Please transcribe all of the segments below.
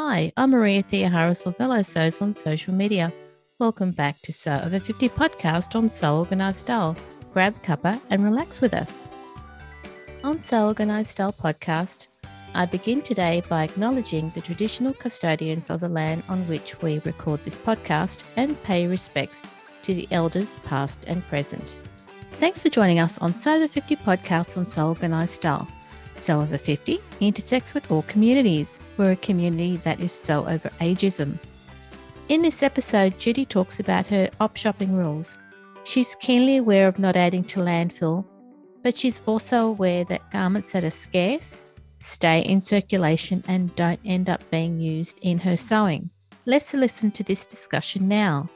Hi, I'm Maria Theoharis or Velo Sews on social media. Welcome back to Sew Over 50 podcast on Sew Organised Style. Grab cuppa and relax with us. On Sew Organised Style podcast, I begin today by acknowledging the traditional custodians of the land on which we record this podcast and pay respects to the elders past and present. Thanks for joining us on Sew Over 50 podcast on Sew Organized Style. Sew Over 50 intersects with all communities. We're a community that is so over ageism. In this episode, Judy talks about her op shopping rules. She's keenly aware of not adding to landfill, but she's also aware that garments that are scarce stay in circulation and don't end up being used in her sewing. Let's listen to this discussion now.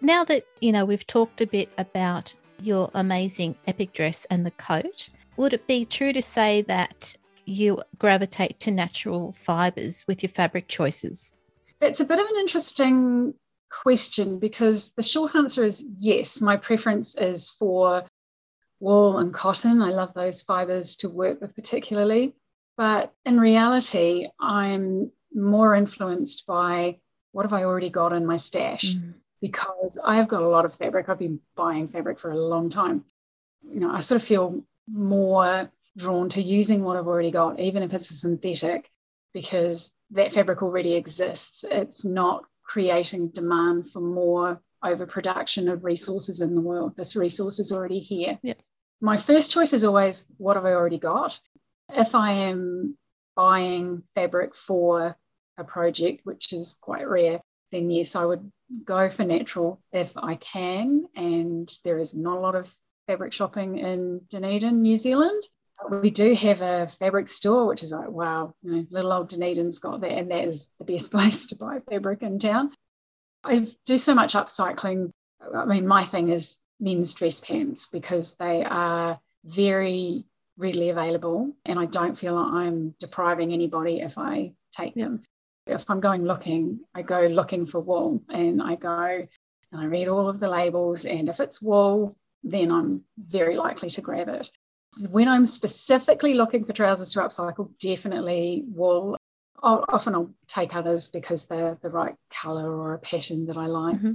Now that, you know, we've talked a bit about your amazing epic dress and the coat, would it be true to say that you gravitate to natural fibers with your fabric choices? It's a bit of an interesting question because the short answer is yes. My preference is for wool and cotton. I love those fibers to work with, particularly. But in reality, I'm more influenced by what have I already got in my stash? Mm. Because I've got a lot of fabric. I've been buying fabric for a long time. You know, I sort of feel more drawn to using what I've already got, even if it's a synthetic, because that fabric already exists. It's not creating demand for more overproduction of resources in the world. This resource is already here. Yeah. My first choice is always what have I already got? If I am buying fabric for a project, which is quite rare, then yes, I would go for natural if I can. And there is not a lot of fabric shopping in Dunedin, New Zealand. We do have a fabric store, which is like, wow, you know, little old Dunedin's got that, and that is the best place to buy fabric in town. I do so much upcycling. I mean, my thing is men's dress pants because they are very readily available, and I don't feel like I'm depriving anybody if I take them. If I'm going looking, I go looking for wool and I go and I read all of the labels. And if it's wool, then I'm very likely to grab it. When I'm specifically looking for trousers to upcycle, definitely wool. I'll, often I'll take others because they're the right colour or a pattern that I like. Mm-hmm.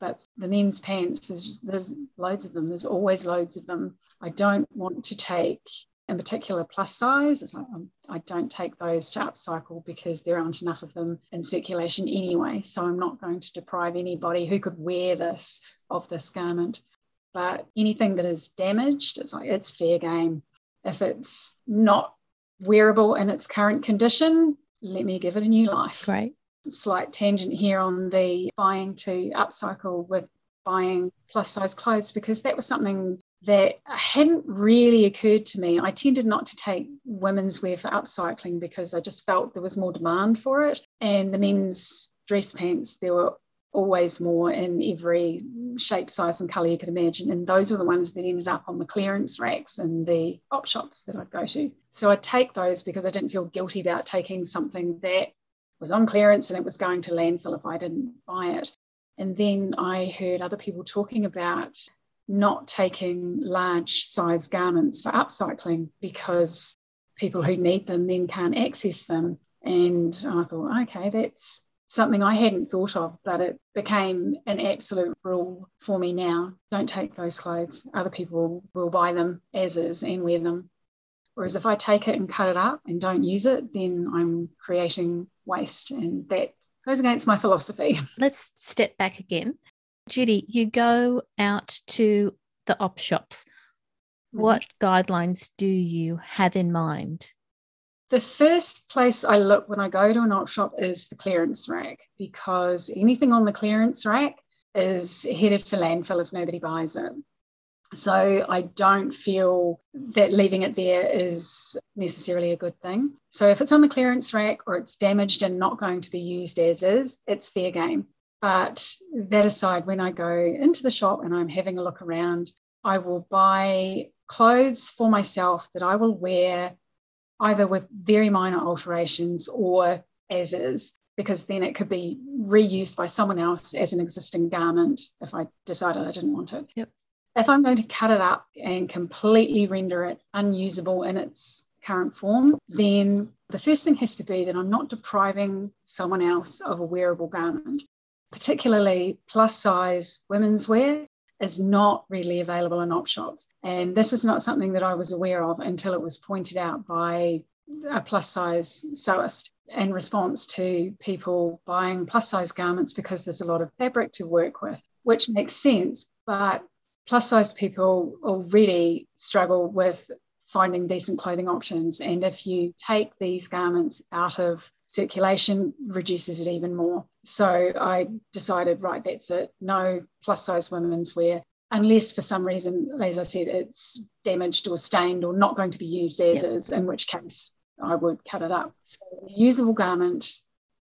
But the men's pants, there's, just, there's loads of them. There's always loads of them. I don't want to take, in particular, plus size. It's like um, I don't take those to upcycle because there aren't enough of them in circulation anyway. So I'm not going to deprive anybody who could wear this of this garment. But anything that is damaged, it's like it's fair game. If it's not wearable in its current condition, let me give it a new life. Great. Slight tangent here on the buying to upcycle with buying plus size clothes because that was something that hadn't really occurred to me. I tended not to take women's wear for upcycling because I just felt there was more demand for it. And the men's dress pants, there were always more in every shape, size, and colour you could imagine. And those were the ones that ended up on the clearance racks and the op shops that I'd go to. So I'd take those because I didn't feel guilty about taking something that was on clearance and it was going to landfill if I didn't buy it. And then I heard other people talking about not taking large size garments for upcycling because people who need them then can't access them. And I thought, okay, that's something I hadn't thought of, but it became an absolute rule for me now. Don't take those clothes. Other people will buy them as is and wear them. Whereas if I take it and cut it up and don't use it, then I'm creating waste. And that goes against my philosophy. Let's step back again. Judy, you go out to the op shops. Mm-hmm. What guidelines do you have in mind? The first place I look when I go to an op shop is the clearance rack because anything on the clearance rack is headed for landfill if nobody buys it. So I don't feel that leaving it there is necessarily a good thing. So if it's on the clearance rack or it's damaged and not going to be used as is, it's fair game. But that aside, when I go into the shop and I'm having a look around, I will buy clothes for myself that I will wear either with very minor alterations or as is, because then it could be reused by someone else as an existing garment if I decided I didn't want it. Yep. If I'm going to cut it up and completely render it unusable in its current form, then the first thing has to be that I'm not depriving someone else of a wearable garment. Particularly plus size women's wear is not readily available in op shops. And this is not something that I was aware of until it was pointed out by a plus size sewist in response to people buying plus size garments because there's a lot of fabric to work with, which makes sense. But plus size people already struggle with finding decent clothing options. And if you take these garments out of circulation, reduces it even more. So I decided, right, that's it. No plus size women's wear, unless for some reason, as I said, it's damaged or stained or not going to be used as yep. is, in which case I would cut it up. So a usable garment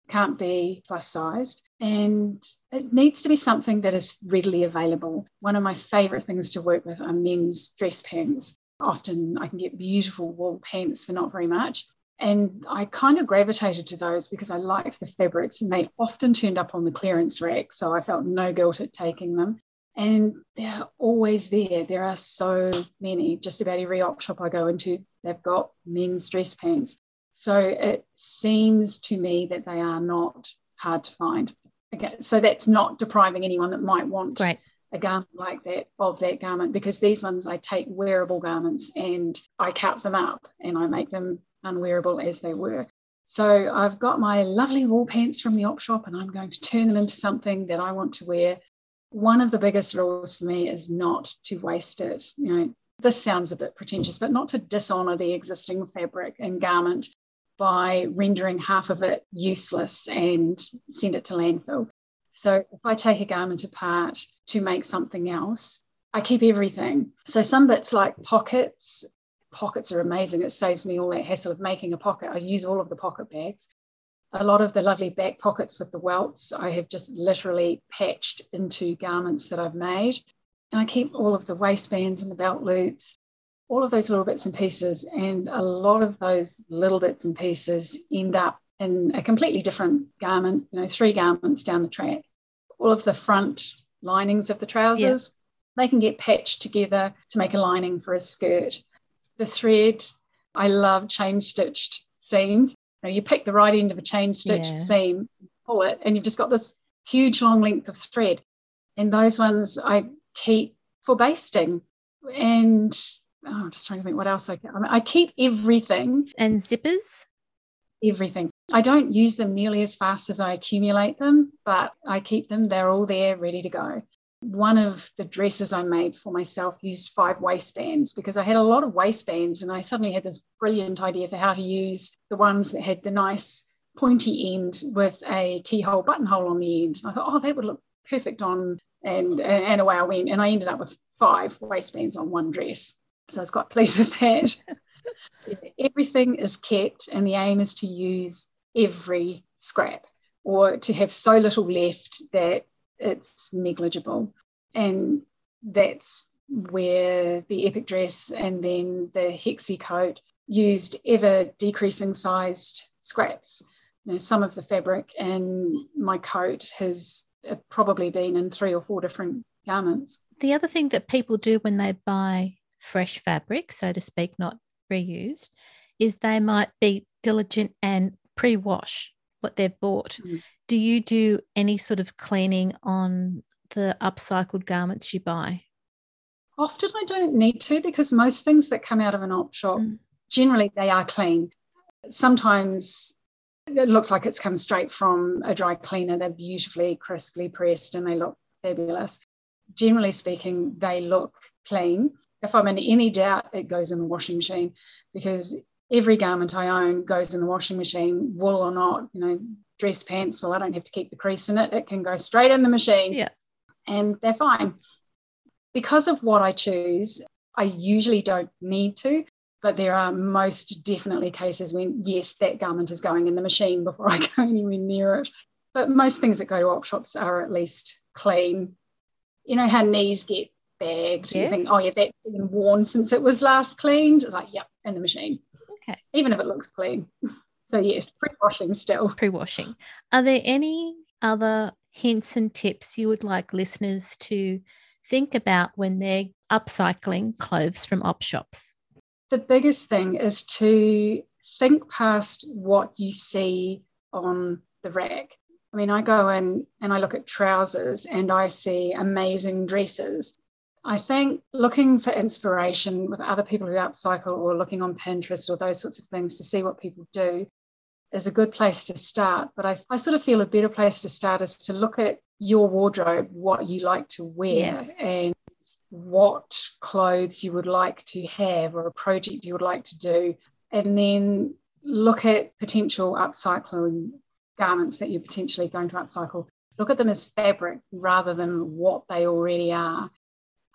can't be plus sized and it needs to be something that is readily available. One of my favorite things to work with are men's dress pants. Often I can get beautiful wool pants for not very much. And I kind of gravitated to those because I liked the fabrics and they often turned up on the clearance rack. So I felt no guilt at taking them. And they're always there. There are so many. Just about every op shop I go into, they've got men's dress pants. So it seems to me that they are not hard to find. Okay, so that's not depriving anyone that might want Great. A garment like that of that garment because these ones I take wearable garments and I cut them up and I make them unwearable as they were. So I've got my lovely wool pants from the op shop and I'm going to turn them into something that I want to wear. One of the biggest rules for me is not to waste it. You know, this sounds a bit pretentious, but not to dishonor the existing fabric and garment by rendering half of it useless and send it to landfill. So if I take a garment apart to make something else, I keep everything. So some bits like pockets, pockets are amazing. It saves me all that hassle of making a pocket. I use all of the pocket bags. A lot of the lovely back pockets with the welts, I have just literally patched into garments that I've made. And I keep all of the waistbands and the belt loops, all of those little bits and pieces. And a lot of those little bits and pieces end up in a completely different garment, you know, three garments down the track. All of the front linings of the trousers, they can get patched together to make a lining for a skirt. The thread, I love chain stitched seams. You, know, you pick the right end of a chain stitched yeah. seam, pull it, and you've just got this huge long length of thread. And those ones I keep for basting. And oh, I'm just trying to think what else I, I, mean, I keep everything. And zippers? Everything. I don't use them nearly as fast as I accumulate them, but I keep them. They're all there ready to go. One of the dresses I made for myself used five waistbands because I had a lot of waistbands and I suddenly had this brilliant idea for how to use the ones that had the nice pointy end with a keyhole buttonhole on the end. I thought, oh, that would look perfect on and and away I went. And I ended up with five waistbands on one dress. So I was quite pleased with that. Everything is kept, and the aim is to use every scrap or to have so little left that it's negligible. And that's where the epic dress and then the hexi coat used ever decreasing sized scraps. You know, some of the fabric and my coat has uh, probably been in three or four different garments. The other thing that people do when they buy fresh fabric, so to speak, not reused, is they might be diligent and pre wash what they've bought. Mm. Do you do any sort of cleaning on the upcycled garments you buy? Often I don't need to because most things that come out of an op shop, mm. generally they are clean. Sometimes it looks like it's come straight from a dry cleaner. They're beautifully crisply pressed and they look fabulous. Generally speaking, they look clean. If I'm in any doubt, it goes in the washing machine because every garment I own goes in the washing machine, wool or not. You know, dress pants, well, I don't have to keep the crease in it. It can go straight in the machine. Yeah. And they're fine. Because of what I choose, I usually don't need to but there are most definitely cases when yes that garment is going in the machine before i go anywhere near it but most things that go to op shops are at least clean you know how knees get bagged yes. you think oh yeah that's been worn since it was last cleaned it's like yep in the machine okay. Even if it looks clean. So yes pre-washing still. Pre-washing. Are there any other hints and tips you would like listeners to think about when they're upcycling clothes from op shops? The biggest thing is to think past what you see on the rack. I mean, I go in and I look at trousers and I see amazing dresses. I think looking for inspiration with other people who upcycle or looking on Pinterest or those sorts of things to see what people do is a good place to start. But I, I sort of feel a better place to start is to look at your wardrobe, what you like to wear, Yes. and what clothes you would like to have or a project you would like to do. And then look at potential upcycling garments that you're potentially going to upcycle. Look at them as fabric rather than what they already are.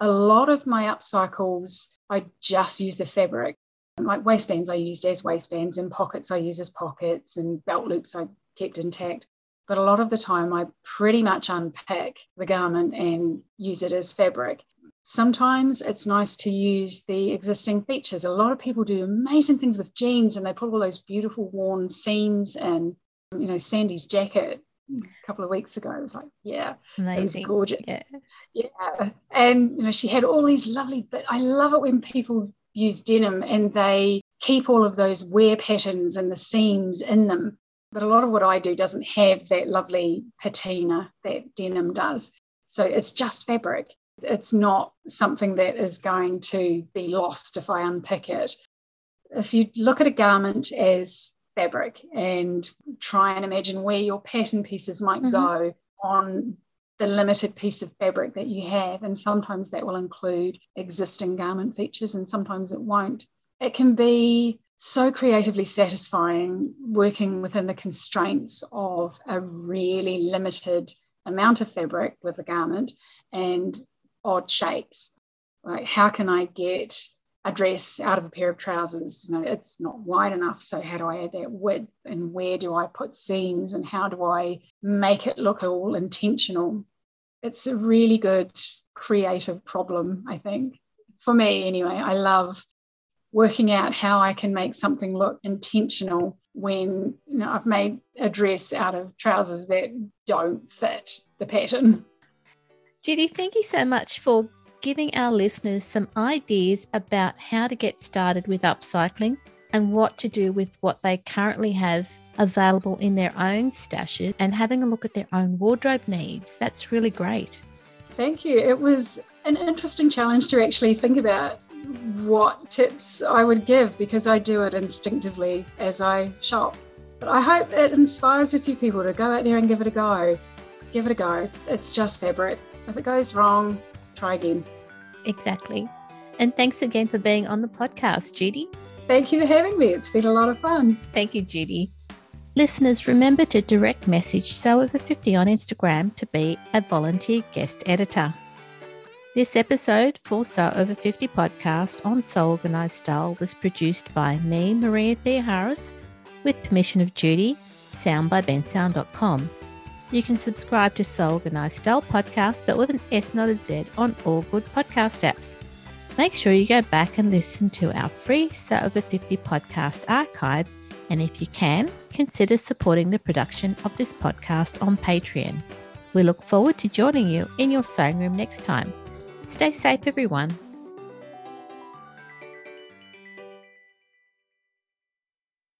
A lot of my upcycles, I just use the fabric. Like waistbands, I used as waistbands, and pockets, I use as pockets, and belt loops, I kept intact. But a lot of the time, I pretty much unpack the garment and use it as fabric. Sometimes it's nice to use the existing features. A lot of people do amazing things with jeans and they put all those beautiful worn seams and, you know, Sandy's jacket a couple of weeks ago. It was like, yeah, it was Amazing. gorgeous. Yeah. Yeah. And you know, she had all these lovely, but I love it when people use denim and they keep all of those wear patterns and the seams in them. But a lot of what I do doesn't have that lovely patina that denim does. So it's just fabric. It's not something that is going to be lost if I unpick it. If you look at a garment as fabric and try and imagine where your pattern pieces might Mhm. go on the limited piece of fabric that you have. And sometimes that will include existing garment features and sometimes it won't. It can be so creatively satisfying working within the constraints of a really limited amount of fabric with a garment and odd shapes. Like, how can I get a dress out of a pair of trousers? You know, it's not wide enough. So, how do I add that width? And where do I put seams? And how do I make it look all intentional? It's a really good creative problem, I think. For me, anyway, I love working out how I can make something look intentional when you know I've made a dress out of trousers that don't fit the pattern. Judy, thank you so much for giving our listeners some ideas about how to get started with upcycling and what to do with what they currently have available in their own stashes and having a look at their own wardrobe needs. That's really great. Thank you. It was an interesting challenge to actually think about what tips I would give because I do it instinctively as I shop. But I hope it inspires a few people to go out there and give it a go. Give it a go. It's just fabric. If it goes wrong, try again. Exactly. And thanks again for being on the podcast, Judy. Thank you for having me. It's been a lot of fun. Thank you, Judy. Listeners, remember to direct message Sew Over 50 on Instagram to be a volunteer guest editor. This episode for Sew Over 50 podcast on Sew Organised Style was produced by me, Maria Theoharis, with permission of Judy, sound by bensound.com. You can subscribe to Sew Organised Style podcast, but with an S, not a Z, on all good podcast apps. Make sure you go back and listen to our free Sew Over 50 podcast archive and if you can, consider supporting the production of this podcast on Patreon. We look forward to joining you in your sewing room next time. Stay safe, everyone.